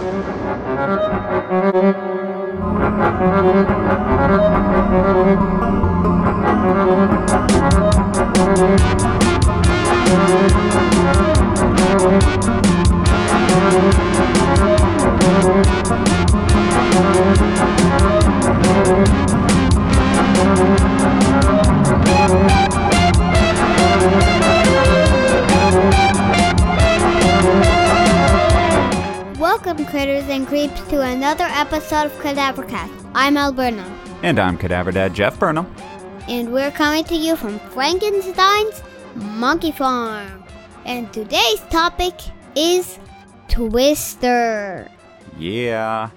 Thank you. Creeps, to another episode of Cadavercast. I'm Al Burnham, And I'm Cadaver Dad Jeff Burnham. and we're coming to you from Frankenstein's Monkey Farm. And today's topic is Twister. Yeah.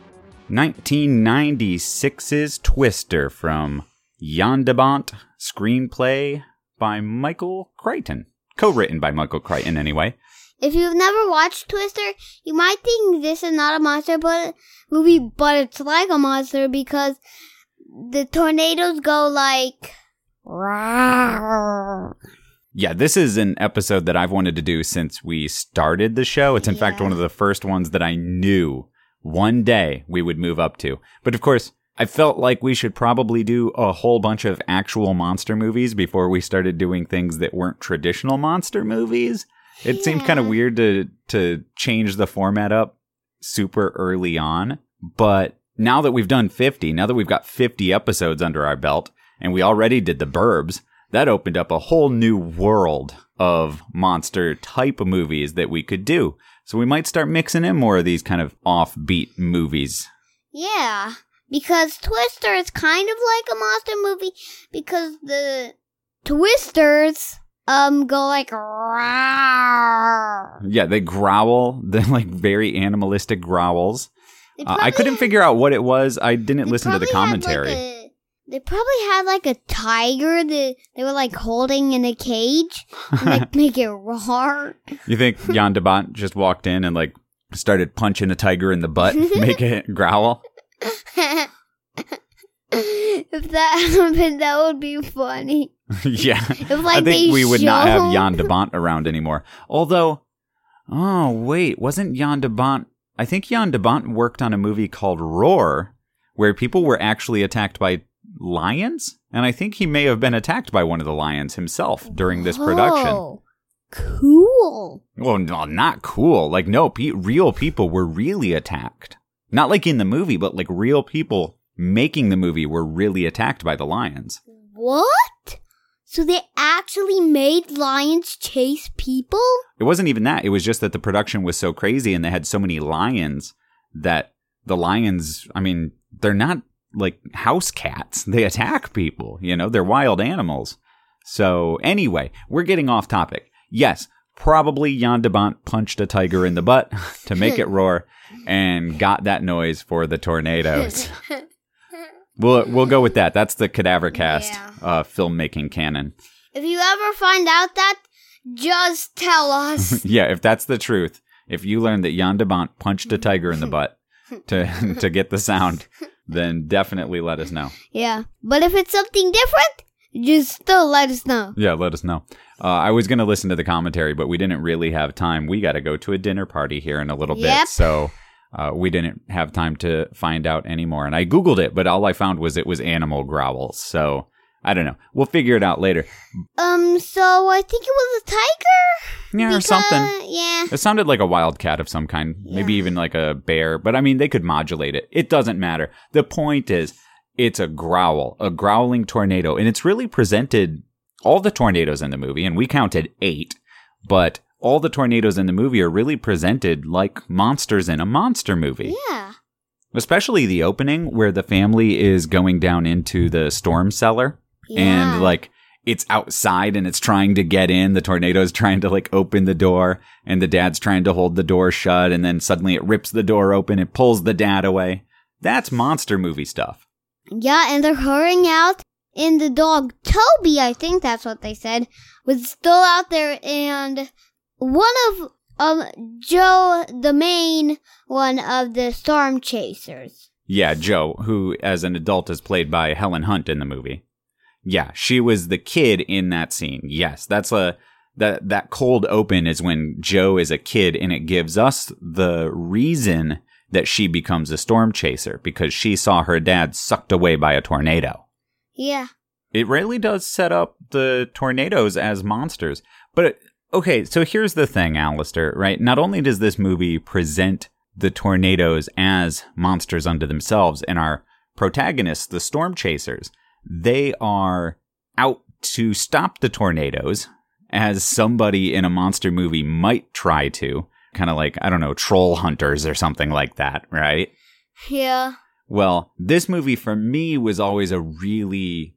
1996's Twister from Jan de Bont, screenplay by Michael Crichton. Co written by Michael Crichton, anyway. If you've never watched Twister, you might think this is not a monster but movie, but it's like a monster because the tornadoes go like. Yeah, this is an episode that I've wanted to do since we started the show. It's in fact one of the first ones that I knew one day we would move up to. But of course, I felt like we should probably do a whole bunch of actual monster movies before we started doing things that weren't traditional monster movies. It seemed kind of weird to to change the format up super early on, but now that we've done 50, now that we've got 50 episodes under our belt and we already did the Burbs, that opened up a whole new world of monster type of movies that we could do. So we might start mixing in more of these kind of offbeat movies. Yeah, because Twister is kind of like a monster movie because the Twisters um go like "Rawr." Yeah, they growl, they're like very animalistic growls. Uh, I couldn't had- figure out what it was. I didn't listen to the had, like, commentary. a- they probably had like a tiger that they were like holding in a cage and like make it roar. You think Jan de Bont just walked in and like started punching a tiger in the butt, make it growl? if that happened, that would be funny. yeah. If I think we would not have Jan de Bont around anymore. Although, oh wait, wasn't Jan de Bont? I think Jan de Bont worked on a movie called Roar, where people were actually attacked by lions, and I think he may have been attacked by one of the lions himself during this production. Oh, cool. Well, no, not cool. Like, no, pe- real people were really attacked. Not like in the movie, but like real people making the movie were really attacked by the lions. What? So they actually made lions chase people? It wasn't even that. It was just that the production was so crazy and they had so many lions that the lions, I mean, they're not like house cats. They attack people, you know, they're wild animals. So, anyway, we're getting off topic. Yes, probably Jan de Bont punched a tiger in the butt to make it roar and got that noise for the tornadoes. We'll we'll go with that. That's the cadaver cast Yeah. uh, filmmaking canon. If you ever find out that, just tell us. Yeah, if that's the truth, if you learn that Jan de Bont punched a tiger in the butt to to get the sound, then definitely let us know. yeah. But if it's something different, just still let us know. Yeah, let us know. Uh, I was going to listen to the commentary, but we didn't really have time. We got to go to a dinner party here in a little Yep. bit, so uh, we didn't have time to find out anymore. And I googled it, but all I found was it was animal growls. So I don't know. We'll figure it out later. Um, so I think it was a tiger? Yeah, or something. Yeah. It sounded like a wildcat of some kind, maybe Yeah. even like a bear, but I mean, they could modulate it. It doesn't matter. The point is, it's a growl, a growling tornado, and it's really presented all the tornadoes in the movie, and we counted eight, but all the tornadoes in the movie are really presented like monsters in a monster movie. Yeah. Especially the opening where the family is going down into the storm cellar Yeah. and like it's outside and it's trying to get in. The tornado is trying to like open the door and the dad's trying to hold the door shut and then suddenly it rips the door open It pulls the dad away. That's monster movie stuff. Yeah, and they're hurrying out, and the dog Toby, I think that's what they said, was still out there, and one of um Joe, the main one of the storm chasers. Yeah, Joe, who as an adult is played by Helen Hunt in the movie. Yeah, she was the kid in that scene. Yes, that's a that that cold open is when Joe is a kid and it gives us the reason that she becomes a storm chaser because she saw her dad sucked away by a tornado. Yeah. It really does set up the tornadoes as monsters. But okay, so here's the thing, Alistair, right? Not only does this movie present the tornadoes as monsters unto themselves and our protagonists, the storm chasers, they are out to stop the tornadoes as somebody in a monster movie might try to. Kind of like, I don't know, troll hunters or something like that, right? Yeah. Well, this movie for me was always a really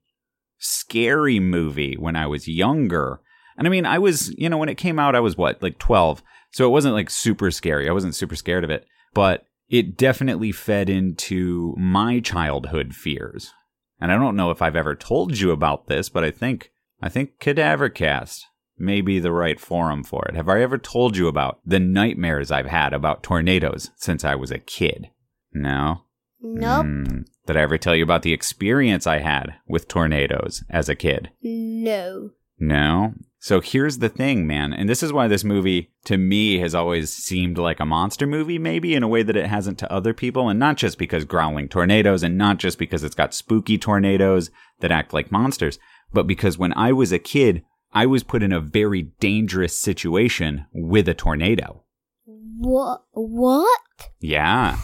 scary movie when I was younger. And I mean, I was, you know, when it came out, I was what, like 12. So it wasn't like super scary. I wasn't super scared of it, but it definitely fed into my childhood fears. And I don't know if I've ever told you about this, but I think, I think Cadavercast may be the right forum for it. Have I ever told you about the nightmares I've had about tornadoes since I was a kid? No? Nope. Hmm. Did I ever tell you about the experience I had with tornadoes as a kid? No. No. So here's the thing, man. And this is why this movie to me has always seemed like a monster movie, maybe in a way that it hasn't to other people. And not just because growling tornadoes and not just because it's got spooky tornadoes that act like monsters, but because when I was a kid, I was put in a very dangerous situation with a tornado. What? What? Yeah.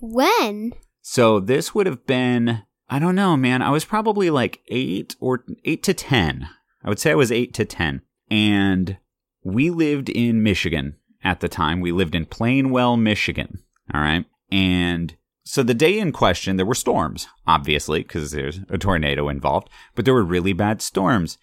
When? So this would have been, I don't know, man. I was probably like eight or eight to 10. I would say I was eight to 10. And we lived in Michigan at the time. We lived in Plainwell, Michigan. All right. And so the day in question, there were storms, obviously, because there's a tornado involved, but there were really bad storms.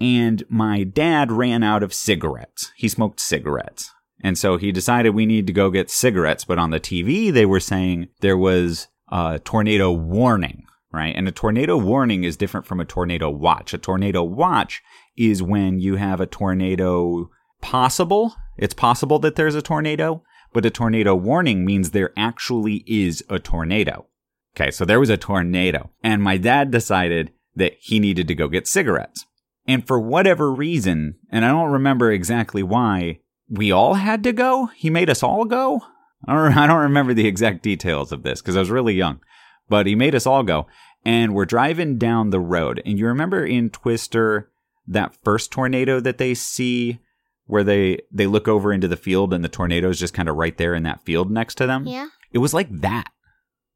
And my dad ran out of cigarettes. He smoked cigarettes. And so he decided we need to go get cigarettes. But on the TV, they were saying there was a tornado warning, right? And a tornado warning is different from a tornado watch. A tornado watch is when you have a tornado possible. It's possible that there's a tornado, but a tornado warning means there actually is a tornado. Okay, so there was a tornado, and my dad decided that he needed to go get cigarettes. And for whatever reason, and I don't remember exactly why, we all had to go. He made us all go. I don't, remember the exact details of this because I was really young, but he made us all go. And we're driving down the road. And you remember in Twister, that first tornado that they see where they, they look over into the field and the tornado is just kind of right there in that field next to them? Yeah. It was like that.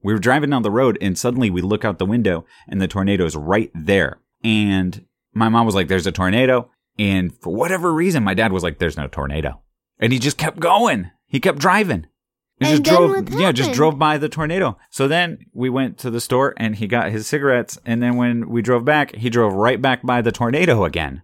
We were driving down the road and suddenly we look out the window and the tornado is right there. And my mom was like, there's a tornado. And for whatever reason, my dad was like, there's no tornado. And he just kept going. He kept driving. He And just drove, yeah, just drove by the tornado. So then we went to the store and he got his cigarettes. And then when we drove back, he drove right back by the tornado again,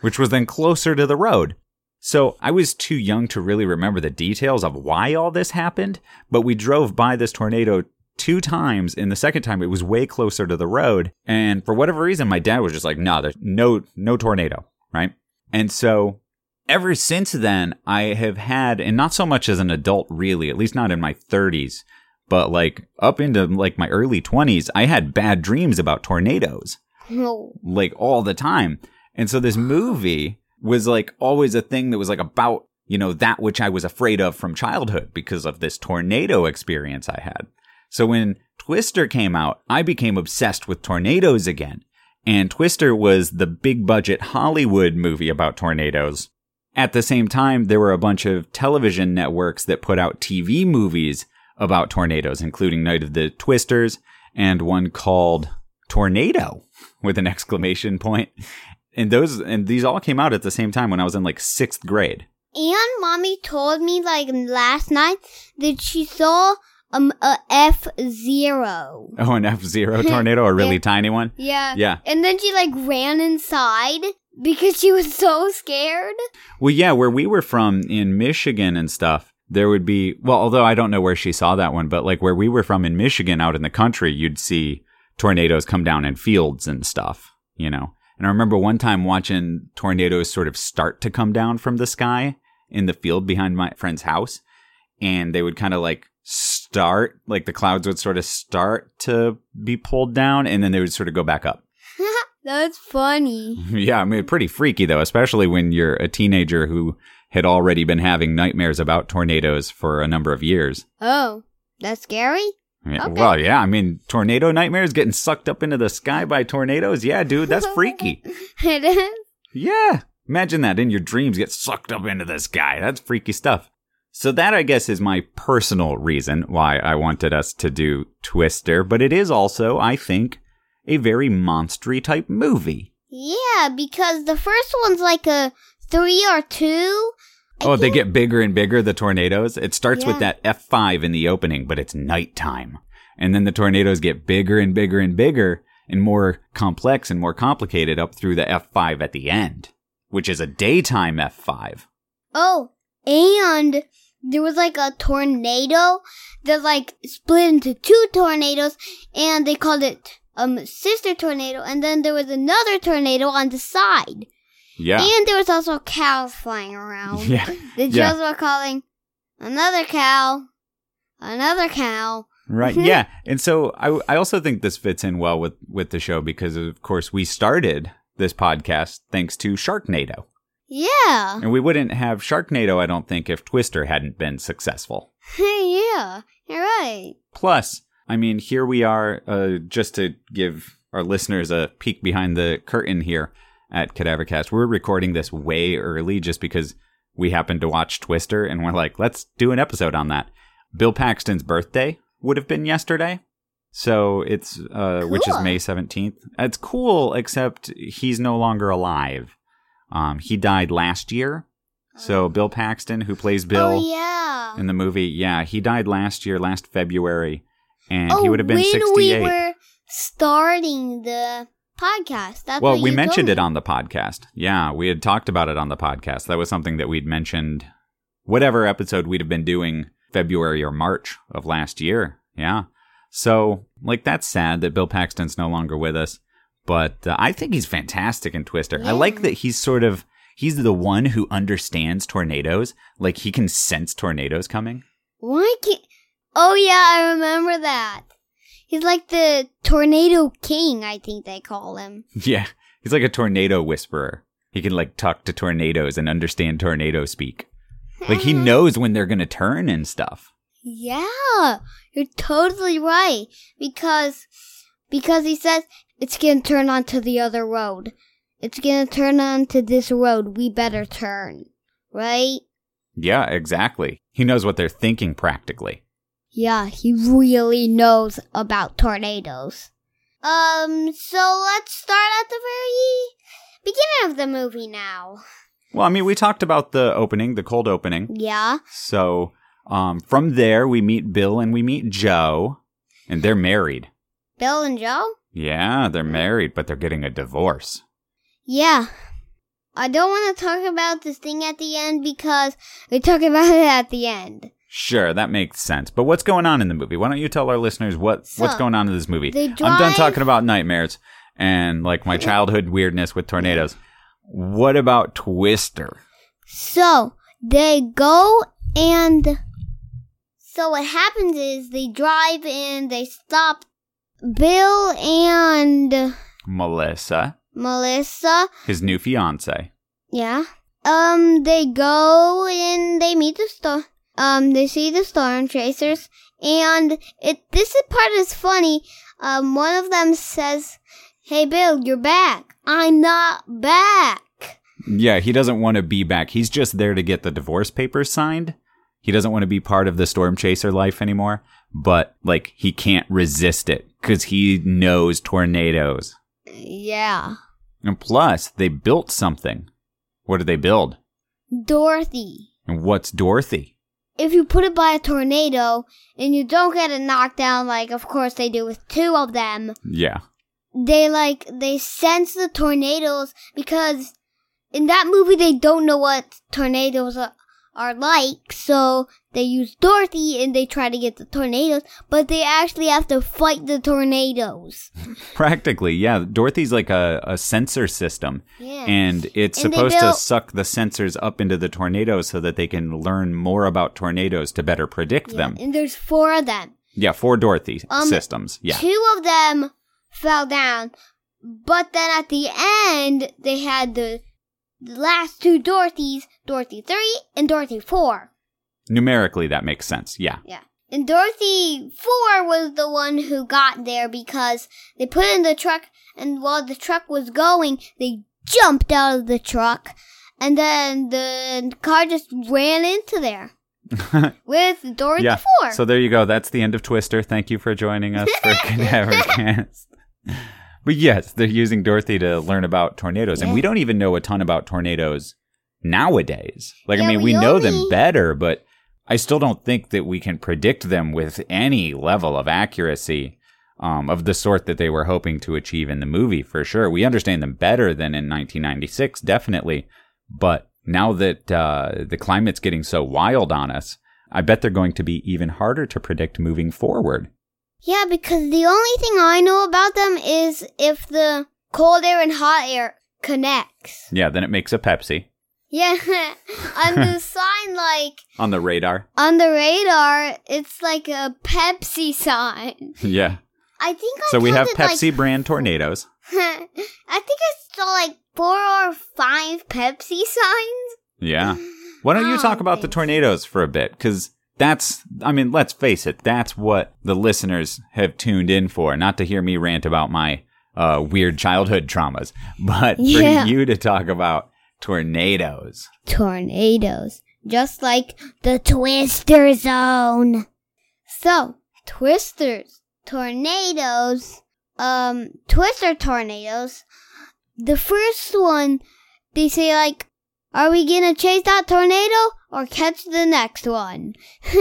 which was then closer to the road. So I was too young to really remember the details of why all this happened, but we drove by this tornado two times. And the second time it was way closer to the road. And for whatever reason, my dad was just like, no, there's no, no tornado. Right. And so ever since then, I have had, and not so much as an adult, really, at least not in my 30s, but like up into like my early 20s, I had bad dreams about tornadoes, No. like all the time. And so this movie was like always a thing that was like about, you know, that which I was afraid of from childhood because of this tornado experience I had. So when Twister came out, I became obsessed with tornadoes again. And Twister was the big budget Hollywood movie about tornadoes. At the same time, there were a bunch of television networks that put out TV movies about tornadoes, including Night of the Twisters and one called Tornado with an exclamation point. And those and these all came out at the same time when I was in like sixth grade. And mommy told me like last night that she saw um a F zero. Oh, an F Zero tornado, a really Yeah. tiny one. Yeah. Yeah. And then she like ran inside because she was so scared. Well, yeah, where we were from in Michigan and stuff, there would be, well, although I don't know where she saw that one, but like where we were from in Michigan out in the country, you'd see tornadoes come down in fields and stuff, you know. And I remember one time watching tornadoes sort of start to come down from the sky in the field behind my friend's house. And they would kind of like start, like the clouds would sort of start to be pulled down and then they would sort of go back up. That's funny. Yeah, I mean, pretty freaky though, especially when you're a teenager who had already been having nightmares about tornadoes for a number of years. Oh. That's scary. Yeah, Okay. Well, yeah. I mean, tornado nightmares getting sucked up into the sky by tornadoes. Yeah, dude, that's freaky. it is. Yeah. Imagine that in your dreams get sucked up into the sky. That's freaky stuff. So that I guess is my personal reason why I wanted us to do Twister, but it is also, I think, a very monstery type movie. Yeah, because the first one's like a three or two. I oh, they get bigger and bigger, the tornadoes. It starts with that F5 in the opening, but it's nighttime. And then the tornadoes get bigger and bigger and bigger and more complex and more complicated up through the F5 at the end, which is a daytime F5. Oh, and there was like a tornado that like split into two tornadoes, and they called it um sister tornado. And then there was another tornado on the side, Yeah. and there was also cows flying around. Yeah. The yeah. Joes were calling another cow, another cow. Right. Yeah. And so I I also think this fits in well with with the show because of course we started this podcast thanks to Sharknado. Yeah, And we wouldn't have Sharknado I don't think if Twister hadn't been successful. yeah, you're right. Plus, I mean, here we are uh just to give our listeners a peek behind the curtain here at Cadavercast. We're recording this way early just because we happened to watch Twister and we're like, let's do an episode on that. Bill Paxton's birthday would have been yesterday. So it's uh which is May 17th. It's cool except he's no longer alive. Um he died last year. So Bill Paxton who plays Bill oh yeah. in the movie, yeah, he died last year, last February, and oh, he would have been when 68. we were starting the podcast. That's well, we mentioned it on the podcast. Yeah, we had talked about it on the podcast. That was something that we'd mentioned, whatever episode we'd have been doing February or March of last year. Yeah. So, like, that's sad that Bill Paxton's no longer with us, but uh, I think he's fantastic in Twister. I like that he's sort of. He's the one who understands tornadoes. Like he can sense tornadoes coming. Why can't? Oh yeah, I remember that. He's like the tornado king. I think they call him. Yeah, he's like a tornado whisperer. He can like talk to tornadoes and understand tornado speak. Like he uh-huh. knows when they're gonna turn and stuff. Yeah, you're totally right. Because because he says it's gonna turn onto the other road. It's gonna turn onto this road. We better turn. Right? Yeah, exactly. He knows what they're thinking practically. Yeah, he really knows about tornadoes. Um, so let's start at the very beginning of the movie now. Well, I mean, we talked about the opening, the cold opening. Yeah. So um, from there, we meet Bill and we meet Joe, and they're married. Bill and Joe? Yeah, they're married, but they're getting a divorce. Yeah. I don't want to talk about this thing at the end because we talk about it at the end. Sure, that makes sense. But what's going on in the movie? Why don't you tell our listeners what So, what's going on in this movie? they I'm done talking about nightmares and like my childhood weirdness with tornadoes. What about Twister? So they go and so what happens is they drive and they stop Bill and Melissa, Melissa. his new fiance. Yeah. Um, they go and they meet the storm. Um, they see the storm chasers, and it. This part is funny. Um, one of them says, "Hey, Bill, you're back. I'm not back." Yeah, he doesn't want to be back. He's just there to get the divorce papers signed. He doesn't want to be part of the storm chaser life anymore, but like he can't resist it cuz he knows tornadoes. Yeah. And plus, they built something. What did they build? Dorothy. And what's Dorothy? If you put it by a tornado and you don't get it knocked down, like of course they do with two of them, Yeah. they like they sense the tornadoes because in that movie they don't know what tornadoes are, like so they use dorothy and they try to get the tornadoes but they actually have to fight the tornadoes Practically, yeah. Dorothy's like a, a sensor system, yeah and it's And supposed to suck the sensors up into the tornadoes so that they can learn more about tornadoes to better predict Yeah, them. and there's four of them Yeah, four Dorothy Um, systems. Yeah. two of them fell down but then at the end they had the, the last two dorothy's dorothy 3 and dorothy 4 Numerically, that makes sense. Yeah. Yeah. And Dorothy 4 was the one who got there because they put in the truck, and while the truck was going, they jumped out of the truck, and then the car just ran into there with Dorothy yeah. 4. So there you go. That's the end of Twister. Thank you for joining us for Cadavercast. But yes, they're using Dorothy to learn about tornadoes, and we don't even know a ton about tornadoes nowadays. Like, I mean, we we know them better, but I still don't think that we can predict them with any level of accuracy um, of the sort that they were hoping to achieve in the movie. For sure, we understand them better than in 1996, definitely. But now that uh, the climate's getting so wild on us, I bet they're going to be even harder to predict moving forward. Yeah, because the only thing I know about them is if the cold air and hot air connects. Yeah, then it makes a Pepsi Yeah, on the sign, like on the radar. on the radar, it's like a Pepsi sign. Yeah. I think I So we have Pepsi brand tornadoes. I think I saw like four or five Pepsi signs. Yeah. Why don't you Oh, talk about the tornadoes for a bit? Because that's, I mean, let's face it, that's what the listeners have tuned in for. Not to hear me rant about my uh, weird childhood traumas, but Yeah. for you to talk about tornadoes. Tornadoes, just like the Twister Zone. So, Twisters, tornadoes, um, Twister tornadoes. The first one, they say like, are we gonna chase that tornado or catch the next one?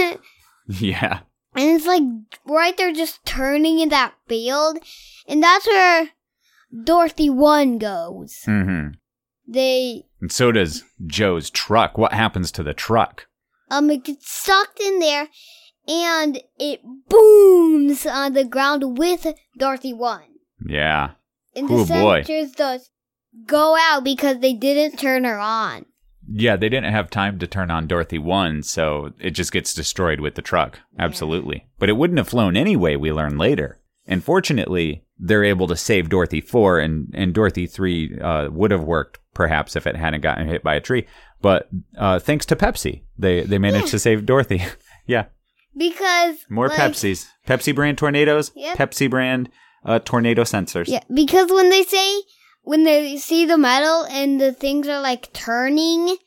Yeah. And it's like right there just turning in that field. And that's where Dorothy 1 goes. hmm They, And so does Joe's truck. What happens to the truck? um, it gets sucked in there and it booms on the ground with Dorothy 1. Yeah. And Oh, the boy. does go out because they didn't turn her on. Yeah, they didn't have time to turn on Dorothy 1, so it just gets destroyed with the truck. Absolutely. But it wouldn't have flown anyway, we learn later. And fortunately, they're able to save Dorothy 4, and, and Dorothy 3 uh, would have worked perhaps if it hadn't gotten hit by a tree. But uh, thanks to Pepsi, they, they managed Yeah. to save Dorothy. yeah, Because more like, Pepsis. Pepsi brand tornadoes, Yep. Pepsi brand uh, tornado sensors. Yeah, because when they say when they see the metal and the things are like turning,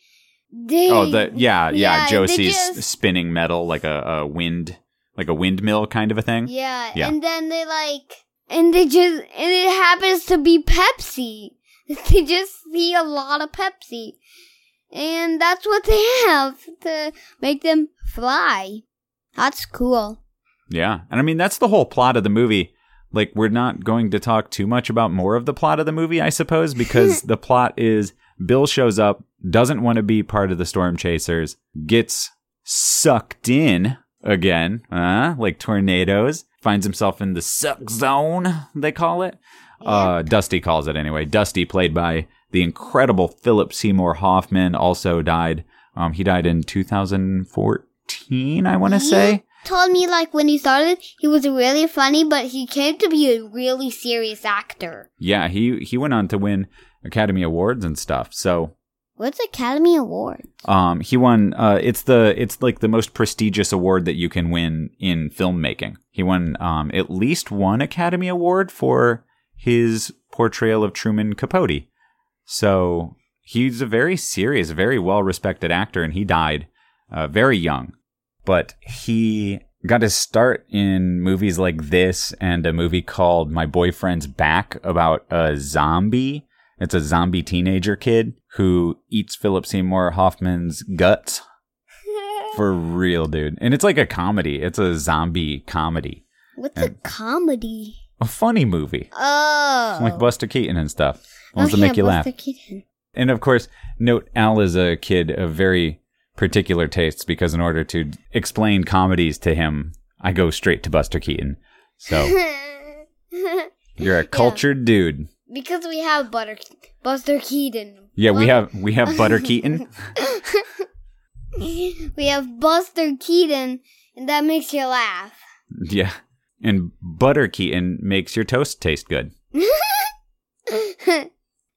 they Oh, the yeah, yeah. Yeah, Joe sees just- spinning metal like a, a wind, like a windmill kind of a thing. yeah, Yeah. and then they like and they just and it happens to be Pepsi. They just see a lot of Pepsi, and that's what they have to make them fly. That's cool. Yeah. And I mean, that's the whole plot of the movie. Like, we're not going to talk too much about more of the plot of the movie, I suppose, because the plot is Bill shows up, doesn't want to be part of the Storm Chasers, gets sucked in again, uh, like tornadoes, finds himself in the suck zone, they call it. Uh, Dusty calls it anyway. Dusty, played by the incredible Philip Seymour Hoffman, also died. Um, he died in 2014, I want to say. Told me like when he started, he was really funny, but he came to be a really serious actor. Yeah, he he went on to win Academy Awards and stuff. So What's Academy Award? um, he won. Uh, it's the it's like the most prestigious award that you can win in filmmaking. He won um, at least one Academy Award for his portrayal of Truman Capote. So he's a very serious, very well respected actor, and he died uh, very young. But he got his start in movies like this and a movie called My Boyfriend's Back about a zombie. It's a zombie teenager kid who eats Philip Seymour Hoffman's guts for real, dude. And it's like a comedy. It's a zombie comedy. What's a comedy? A funny movie. Oh, Like Buster Keaton and stuff. Wants Oh, to make yeah, you laugh. Keaton. And of course, note Al is a kid of very particular tastes because in order to explain comedies to him, I go straight to Buster Keaton. So you're a cultured dude. because we have Butter Buster Keaton. Yeah, we have we have Butter Keaton. we have Buster Keaton, and that makes you laugh. Yeah. And Butter Keaton makes your toast taste good.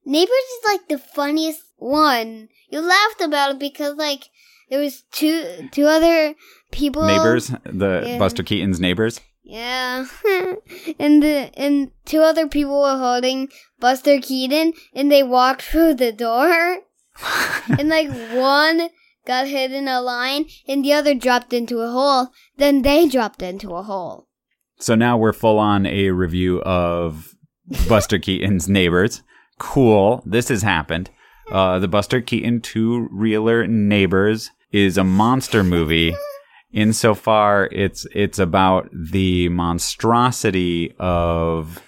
Neighbors is like the funniest one. You laughed about it because like there was two two other people Neighbors, the Yeah. Buster Keaton's neighbors. Yeah, and the and two other people were holding Buster Keaton, and they walked through the door, and like one got hit in a line, and the other dropped into a hole. Then they dropped into a hole. So now we're full on a review of Buster Keaton's Neighbors. Cool. This has happened. Uh, the Buster Keaton Two Reeler Neighbors is a monster movie. Insofar, it's it's about the monstrosity of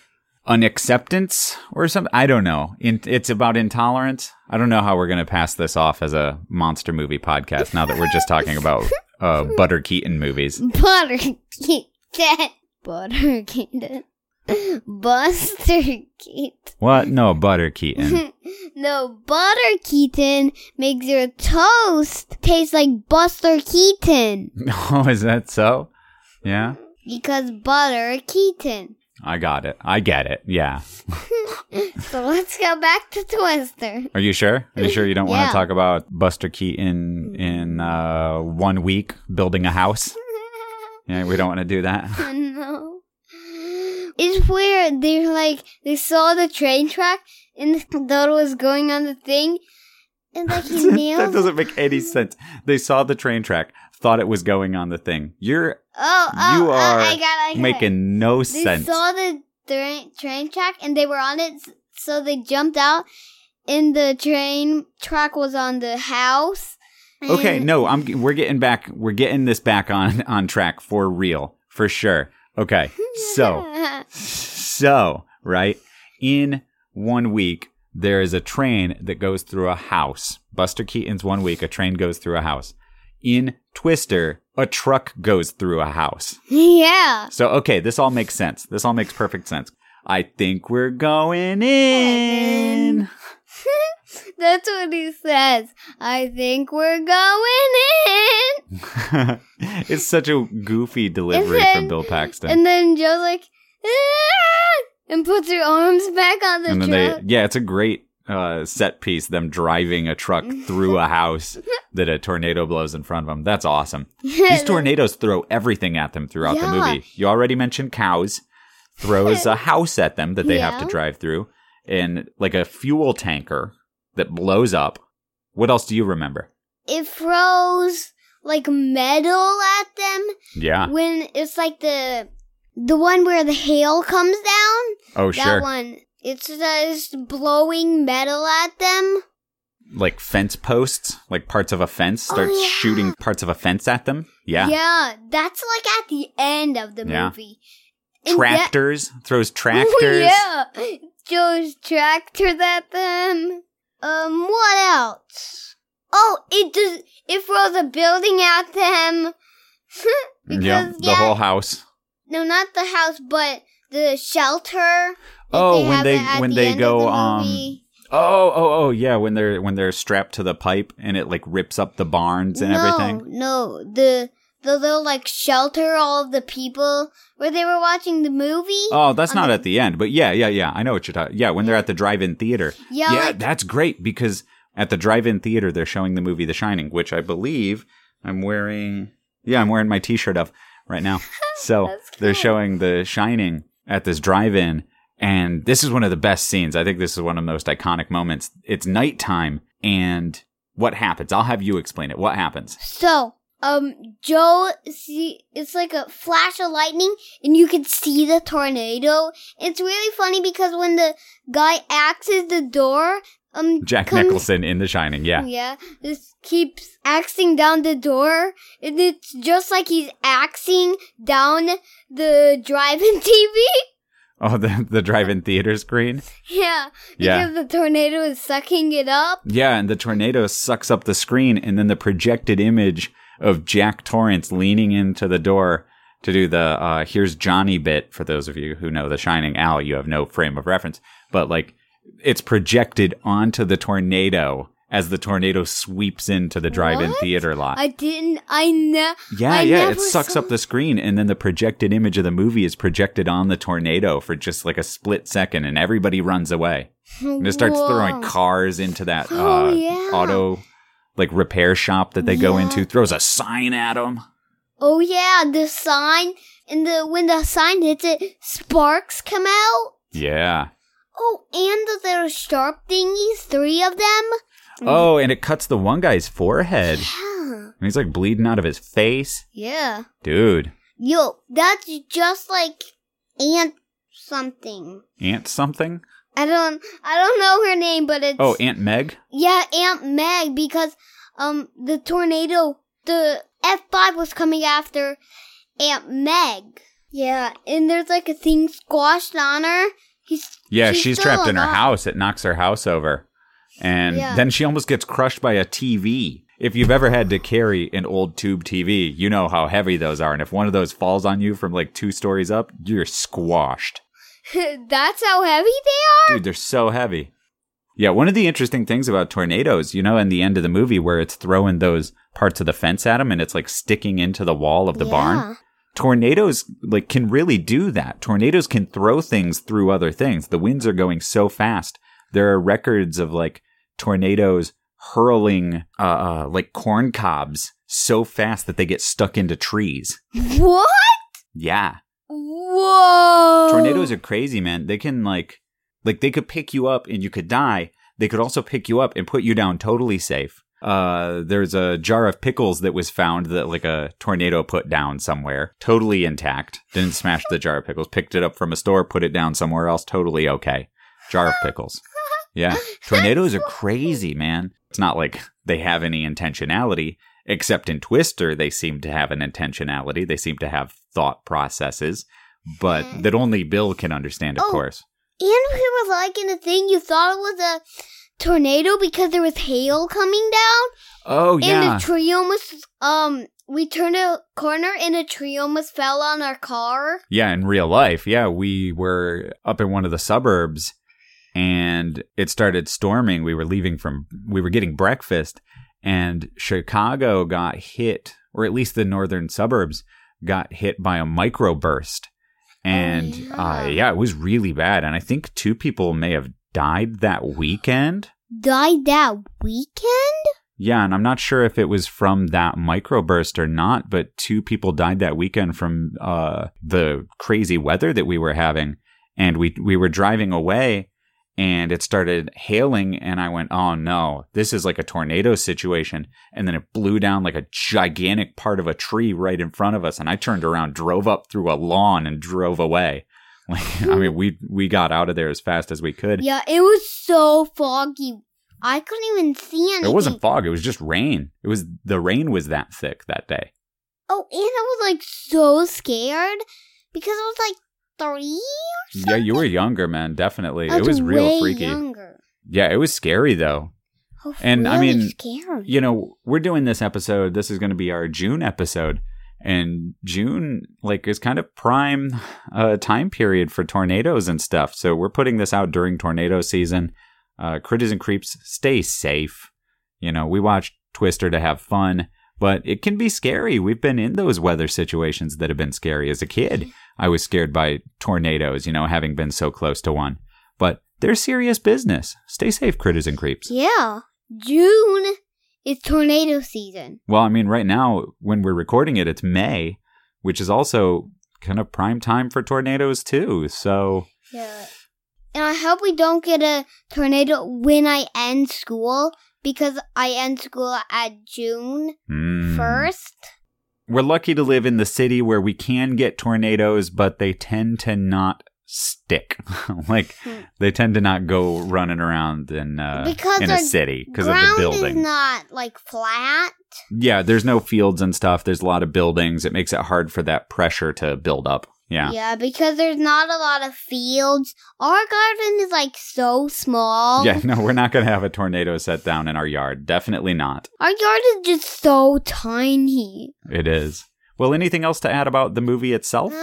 unacceptance or something. I don't know. In, it's about intolerance. I don't know how we're going to pass this off as a monster movie podcast now that we're just talking about uh, Butter Keaton movies. Butter Keaton, Butter Keaton, Buster Keaton. What? No, Butter Keaton. no, Butter Keaton makes your toast taste like Buster Keaton. Oh, is that so? Yeah, Because Butter Keaton. I got it. I get it. Yeah. So let's go back to Twister. Are you sure? Are you sure you don't want to talk about Buster Keaton in uh, one week building a house? Yeah, we don't want to do that. no. It's weird. They're like, they saw the train track and thought it was going on the thing. And like he nailed. that doesn't make any sense. They saw the train track, thought it was going on the thing. You're Oh, oh, You uh, are I got I got it. making no They sense. saw the train, train track and they were on it, so they jumped out. And the train track was on the house. Okay, no, I'm we're getting back we're getting this back on on track for real, for sure. Okay. So, so, right? In one week there is a train that goes through a house. Buster Keaton's one week a train goes through a house. In Twister, a truck goes through a house. yeah. So, okay, this all makes sense. This all makes perfect sense. I think we're going in. That's what he says. I think we're going in. it's such a goofy delivery then- from Bill Paxton. And then Joe's like, "Ah!" and puts her arms back on the and then truck. they yeah it's a great uh, set piece them driving a truck through a house that a tornado blows in front of them that's awesome these tornadoes throw everything at them throughout the movie you already mentioned cows throws a house at them that they have to drive through and like a fuel tanker that blows up what else do you remember it throws like metal at them yeah when it's like the the one where the hail comes down. oh That sure one. It's just blowing metal at them. like fence posts like parts of a fence oh, start Oh, yeah. shooting parts of a fence at them yeah, Yeah, that's like at the end of the Yeah. movie. And that- tractors throws Oh, tractors yeah, Joe's tractors at them. Um, what else? Oh, it does. It throws a building at them. because yeah, the yeah, whole house. no, not the house, but the shelter. Oh, when they- when the they go, the um. Oh, oh, oh, yeah. When they're when they're strapped to the pipe and it like rips up the barns and no, everything. No, the the little like shelter all of the people where they were watching the movie. Oh, that's not the- at the end, but yeah, yeah, yeah. I know what you're talking. Yeah, when they're at the drive-in theater. yeah, yeah, like, that's great because at the drive-in theater they're showing the movie The Shining, which I believe I'm wearing. Yeah, I'm wearing my T-shirt of right now. So they're showing The Shining at this drive-in, and this is one of the best scenes. I think this is one of the most iconic moments. It's nighttime, and what happens? I'll have you explain it. What happens? So, um, Joe see it's like a flash of lightning, and you can see the tornado. It's really funny because when the guy axes the door, um, Jack comes- Nicholson in The Shining. Yeah. yeah, this keeps axing down the door, and it's just like he's axing down the drive-in TV. Oh, the the drive-in theater screen. yeah, Yeah. the tornado is sucking it up. Yeah, and the tornado sucks up the screen, and then the projected image of Jack Torrance leaning into the door to do the uh, "Here's Johnny" bit. For those of you who know The Shining, Al, you have no frame of reference, but like it's projected onto the tornado as the tornado sweeps into the drive-in What? theater lot. I didn't. I know. yeah, I yeah, it sucks saw- up the screen, and then the projected image of the movie is projected on the tornado for just like a split second, and everybody runs away. And it starts throwing cars into that Oh, uh, yeah. auto like repair shop that they go into, throws a sign at them. Oh yeah, the sign and the when the sign hits it, sparks come out. Yeah. Oh, and the little sharp thingies, three of them. Oh, and it cuts the one guy's forehead. Yeah. And he's like bleeding out of his face. Yeah. Dude, Yo, that's just like Aunt something. Aunt something? I don't I don't know her name, but it's Oh, Aunt Meg? Yeah, Aunt Meg because um the tornado the F five was coming after Aunt Meg. Yeah, and there's like a thing squashed on her. He's Yeah, She's she's, trapped in her house. It knocks her house over. And Yeah. then she almost gets crushed by a TV. If you've ever had to carry an old tube TV, you know how heavy those are. And if one of those falls on you from like two stories up, you're squashed. that's how heavy they are. Dude, they're so heavy. Yeah, one of the interesting things about tornadoes, you know, in the end of the movie where it's throwing those parts of the fence at them and it's like sticking into the wall of the barn. Tornadoes like can really do that. Tornadoes can throw things through other things. The winds are going so fast. There are records of like tornadoes hurling uh, uh like corn cobs so fast that they get stuck into trees. What? Yeah. Whoa! Tornadoes are crazy, man. They can like like they could pick you up and you could die. They could also pick you up and put you down totally safe. Uh there's a jar of pickles that was found that like a tornado put down somewhere, totally intact. Didn't smash the jar of pickles, picked it up from a store, put it down somewhere else, totally okay. Jar of pickles. Yeah. Tornadoes are crazy, man. It's not like they have any intentionality, except in Twister, they seem to have an intentionality. They seem to have thought processes, but Mhm. that only Bill can understand, of Oh. course. And we were like in a thing. You thought it was a tornado because there was hail coming down, Oh, yeah. and yeah. the tree almost um. We turned a corner and a tree almost fell on our car. Yeah, in real life, yeah, we were up in one of the suburbs and it started storming. We were leaving from, we were getting breakfast and Chicago got hit, or at least the northern suburbs got hit by a microburst. And yeah. uh, yeah, it was really bad. And I think two people may have died that weekend. Died that weekend? Yeah, and I'm not sure if it was from that microburst or not, but two people died that weekend from uh, the crazy weather that we were having. And we we were driving away and it started hailing and I went, "Oh no, this is like a tornado situation." And then it blew down like a gigantic part of a tree right in front of us and I turned around, drove up through a lawn and drove away. Like I mean, we we got out of there as fast as we could. Yeah, it was so foggy. I couldn't even see anything. It wasn't fog, it was just rain. It was the rain was that thick that day. Oh, and I was like so scared because I was like three. Yeah, you were younger, man. Definitely, it was real freaky. Younger. Yeah, it was scary though. Oh, And, I mean, scary. You know, we're doing this episode. This is going to be our June episode, and June like is kind of prime uh, time period for tornadoes and stuff. So we're putting this out during tornado season. Uh, Critters and creeps, stay safe. You know, we watch Twister to have fun, but it can be scary. We've been in those weather situations that have been scary as a kid. I was scared by tornadoes, you know, having been so close to one. But they're serious business. Stay safe, critters and creeps. Yeah, June is tornado season. Well, I mean, right now, when we're recording it, it's May, which is also kind of prime time for tornadoes, too. So, Yeah. And I hope we don't get a tornado when I end school because I end school at June mm. 1st. We're lucky to live in the city where we can get tornadoes, but they tend to not stick. like, Hmm. they tend to not go running around in, uh, Because in a city because of the Ground building. is not like flat. yeah, there's no fields and stuff. There's a lot of buildings. It makes it hard for that pressure to build up. Yeah. Yeah, because there's not a lot of fields. Our garden is like so small. Yeah, no, we're not going to have a tornado set down in our yard. Definitely not. Our yard is just so tiny. It is. Well, anything else to add about the movie itself? Um,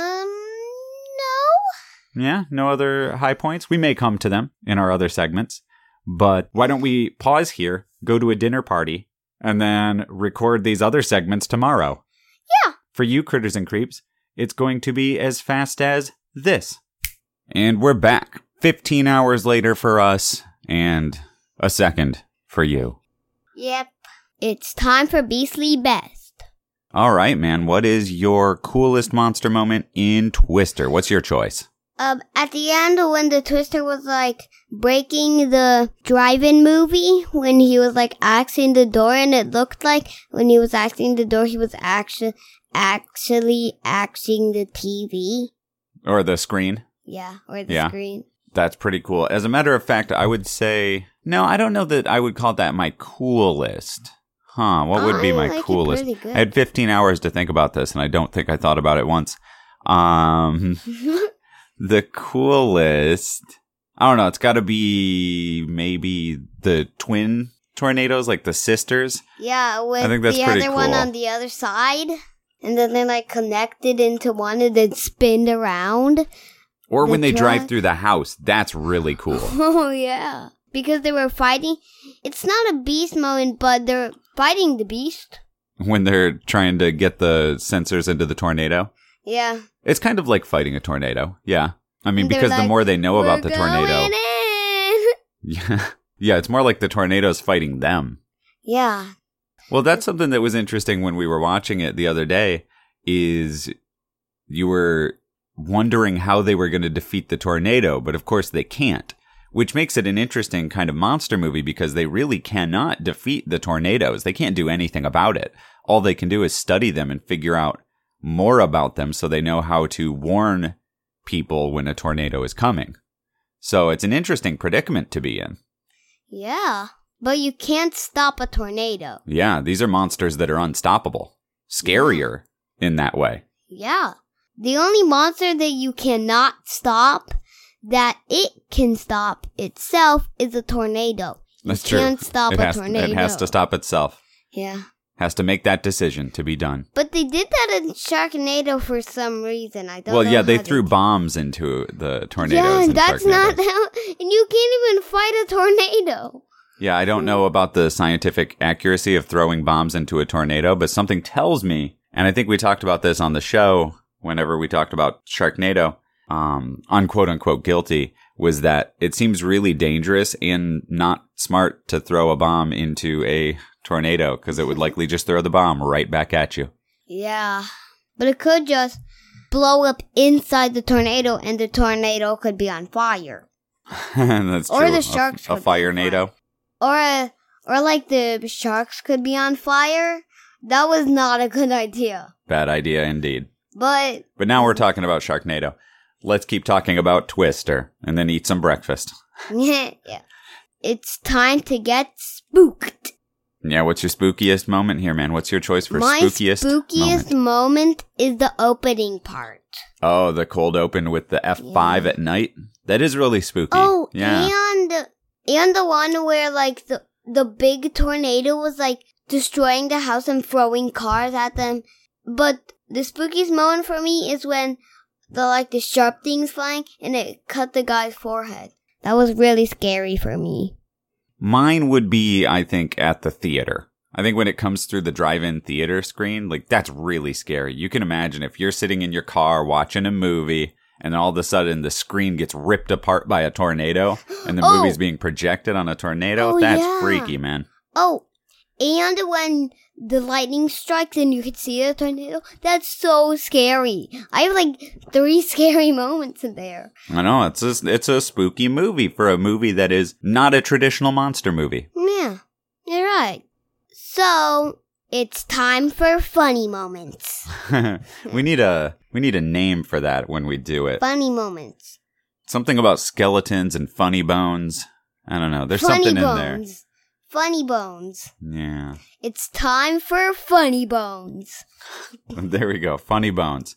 no. Yeah, no other high points. We may come to them in our other segments, but why don't we pause here, go to a dinner party, and then record these other segments tomorrow? Yeah. For you, critters and creeps, it's going to be as fast as this. And we're back. 15 hours later for us, and a second for you. Yep. it's time for Beastly Best. All right, man. What is your coolest monster moment in Twister? What's your choice? Um, at the end, when the Twister was like breaking the drive-in movie, when he was like axing the door, and it looked like when he was axing the door, he was actually actually axing the TV. Or the screen? Yeah, or the Yeah. screen. That's pretty cool. As a matter of fact, I would say no. I don't know that I would call that my coolest. Huh? What would be I my like coolest? I had 15 hours to think about this, and I don't think I thought about it once. Um, the coolest. I don't know. It's got to be maybe the twin tornadoes, like the sisters. Yeah, with I think that's the other one cool. on the other side, and then they're like connected into one and then spinned around. Or The when they drive through the house. That's really cool. Oh yeah, because they were fighting. It's not a beast moment, but they're fighting the beast. when they're trying to get the sensors into the tornado. Yeah, It's kind of like fighting a tornado. Yeah. I mean, They're because the more they know about the tornado. Yeah. Yeah, it's more like the tornado's fighting them. Yeah, Well, that's something that was interesting when we were watching it the other day is you were wondering how they were going to defeat the tornado, but of course they can't, which makes it an interesting kind of monster movie because they really cannot defeat the tornadoes. They can't do anything about it. All they can do is study them and figure out more about them so they know how to warn people when a tornado is coming. So it's an interesting predicament to be in. yeah, but you can't stop a tornado. Yeah, these are monsters that are unstoppable. Scarier in that way. Yeah, the only monster that you cannot stop, that it can stop itself, is a tornado. That's you true. can't stop it a has, tornado. It has to stop itself. Yeah. Has to make that decision to be done. But they did that in Sharknado for some reason. I don't well, yeah, they threw bombs into the tornadoes. Yeah, and and that's Sharknado. not how. And you can't even fight a tornado. Yeah, I don't know about the scientific accuracy of throwing bombs into a tornado, but something tells me, and I think we talked about this on the show whenever we talked about Sharknado, um, unquote unquote guilty, was that it seems really dangerous and not smart to throw a bomb into a tornado because it would likely just throw the bomb right back at you. Yeah, but it could just blow up inside the tornado, and the tornado could be on fire, That's Or true. the A- sharks a, could fire on nado. Or a, or like the sharks could be on fire. That was not a good idea. Bad idea indeed. But But now we're talking about Sharknado. Let's keep talking about Twister and then eat some breakfast. yeah, it's time to get spooked. Yeah, what's your spookiest moment here, man? What's your choice for My spookiest, spookiest moment? moment is the opening part. Oh, the cold open with the F5 Yeah. at night? That is really spooky. Oh, yeah. and and the one where like the the big tornado was like destroying the house and throwing cars at them. But the spookiest moment for me is when the like the sharp things flying and it cut the guy's forehead. That was really scary for me. Mine would be, I think, at the theater. I think when it comes through the drive-in theater screen, like that's really scary. You can imagine if you're sitting in your car watching a movie and all of a sudden the screen gets ripped apart by a tornado and the Oh. movie's being projected on a tornado. Oh, that's yeah. freaky, man. Oh, and when the lightning strikes and you can see the tornado, that's so scary. I have like three scary moments in there. I know it's a, it's a spooky movie for a movie that is not a traditional monster movie. Yeah, you're right. So it's time for funny moments. we need a we need a name for that when we do it. Funny moments. Something about skeletons and funny bones. I don't know. There's funny something bones. in there. Funny bones. Yeah. It's time for funny bones. There we go. Funny bones.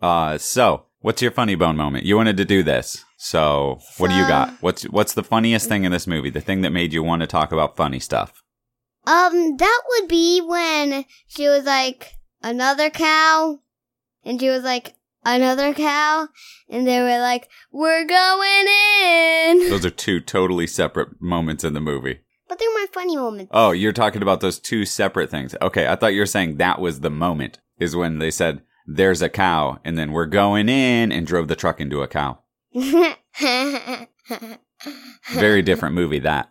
Uh so, what's your funny bone moment? You wanted to do this. So, what do you got? What's what's the funniest thing in this movie? The thing that made you want to talk about funny stuff? Um, that would be when she was like another cow, and she was like another cow, and they were like, "We're going in." Those are two totally separate moments in the movie. But they're my funny moments. Oh, you're talking about those two separate things. Okay, I thought you were saying that was the moment, is when they said, there's a cow, and then we're going in and drove the truck into a cow. Very different movie, that.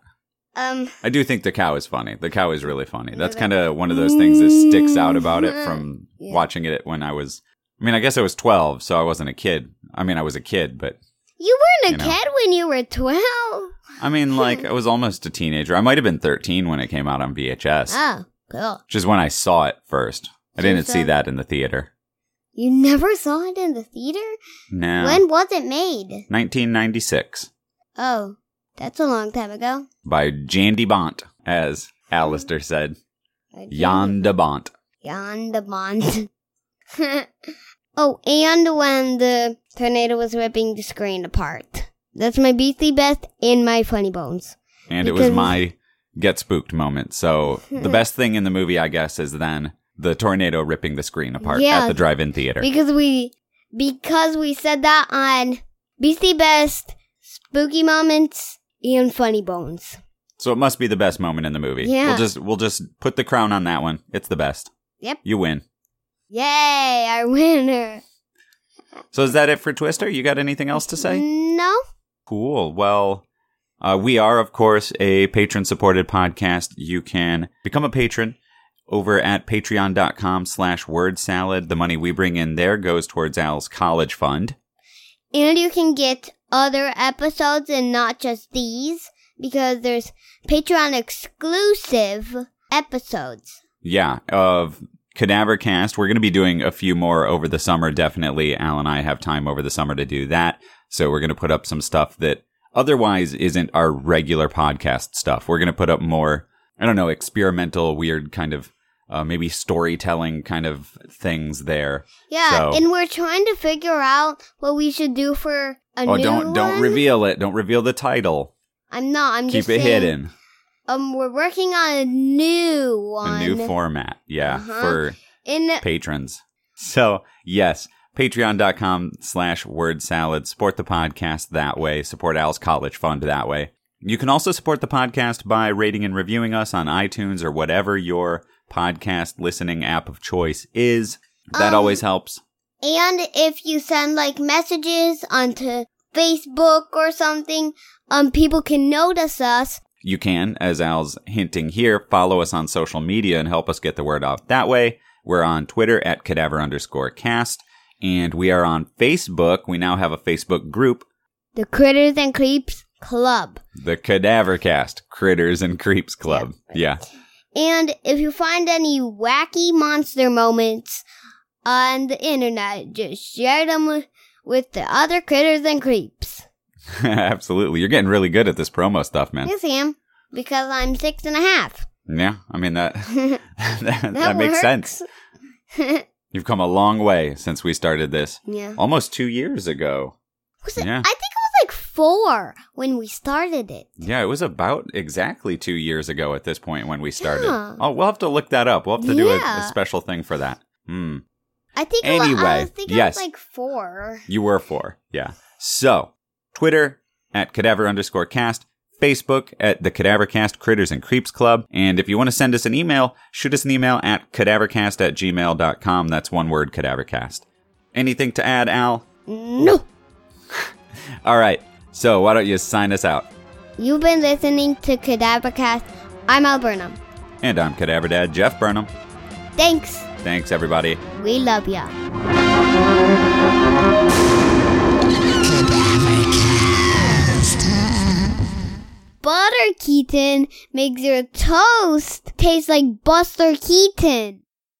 Um, I do think the cow is funny. The cow is really funny. That's kind of one of those things that sticks out about it from Yeah. watching it when I was. I mean, I guess I was 12, so I wasn't a kid. I mean, I was a kid, but you weren't a You know. kid when you were 12. I mean, like, I was almost a teenager. I might have been 13 when it came out on VHS, Oh, cool. which is when I saw it first. I didn't see that in the theater. You never saw it in the theater? No. When was it made? 1996 Oh, that's a long time ago. by Jandy Bont, as Alistair said. Jan de Bont. Jan de Bont. oh, and when the tornado was ripping the screen apart. That's my Beastly Best and my Funny Bones. And it was my get spooked moment. So the best thing in the movie, I guess, is then the tornado ripping the screen apart Yeah. at the drive-in theater. Because we because we said that on Beastly Best, Spooky Moments, and Funny Bones. so it must be the best moment in the movie. Yeah. We'll just we'll just put the crown on that one. It's the best. Yep. You win. Yay, our winner. So is that it for Twister? You got anything else to say? No? Cool. Well, uh, we are, of course, a patron supported podcast. You can become a patron over at patreon.com slash word salad. The money we bring in there goes towards Al's college fund. And you can get other episodes and not just these because there's Patreon exclusive episodes. Yeah, of Cadaver Cast. We're going to be doing a few more over the summer, definitely. Al and I have time over the summer to do that. So we're going to put up some stuff that otherwise isn't our regular podcast stuff. We're going to put up more, I don't know, experimental, weird kind of, uh, maybe storytelling kind of things there. Yeah, So- and we're trying to figure out what we should do for a oh, don't don't reveal it. Don't reveal the title. I'm not. I'm Keep it saying, hidden. Um, we're working on a new one. A new format. Yeah, Uh-huh. for In patrons. So, yes, patreon.com slash word salad. Support the podcast that way. Support Al's college fund that way. You can also support the podcast by rating and reviewing us on iTunes or whatever your podcast listening app of choice is. That Um, always helps. And if you send like messages onto Facebook or something, um, people can notice us. You can, as Al's hinting here, follow us on social media and help us get the word out that way. We're on Twitter at cadaver underscore cast, and we are on Facebook. We now have a Facebook group, The Critters and Creeps Club. the Cadaver Cast Critters and Creeps Club. Yeah. And if you find any wacky monster moments on the internet, just share them with, with the other critters and creeps. Absolutely. You're getting really good at this promo stuff, man. Yes, Sam, because I'm six and a half. Yeah. I mean, that, that, that, That makes sense. You've come a long way since we started this yeah. almost two years ago. Was it, Yeah. I think it was like four when we started it. Yeah, it was about exactly two years ago at this point when we started. Yeah. Oh, we'll have to look that up. We'll have to do a, a special thing for that. Hmm. I think I Anyway, was thinking yes. was like four. You were four. Yeah. So, Twitter at cadaver underscore cast, Facebook at the Cadaver Cast Critters and Creeps Club. And if you want to send us an email, shoot us an email at cadavercast at gmail.com. That's one word, cadavercast. Anything to add, Al? No. All right. So, why don't you sign us out? You've been listening to Cadavercast. I'm Al Burnham. And I'm Cadaver Dad Jeff Burnham. Thanks. Thanks, everybody. We love ya. Butter Keaton makes your toast taste like Buster Keaton.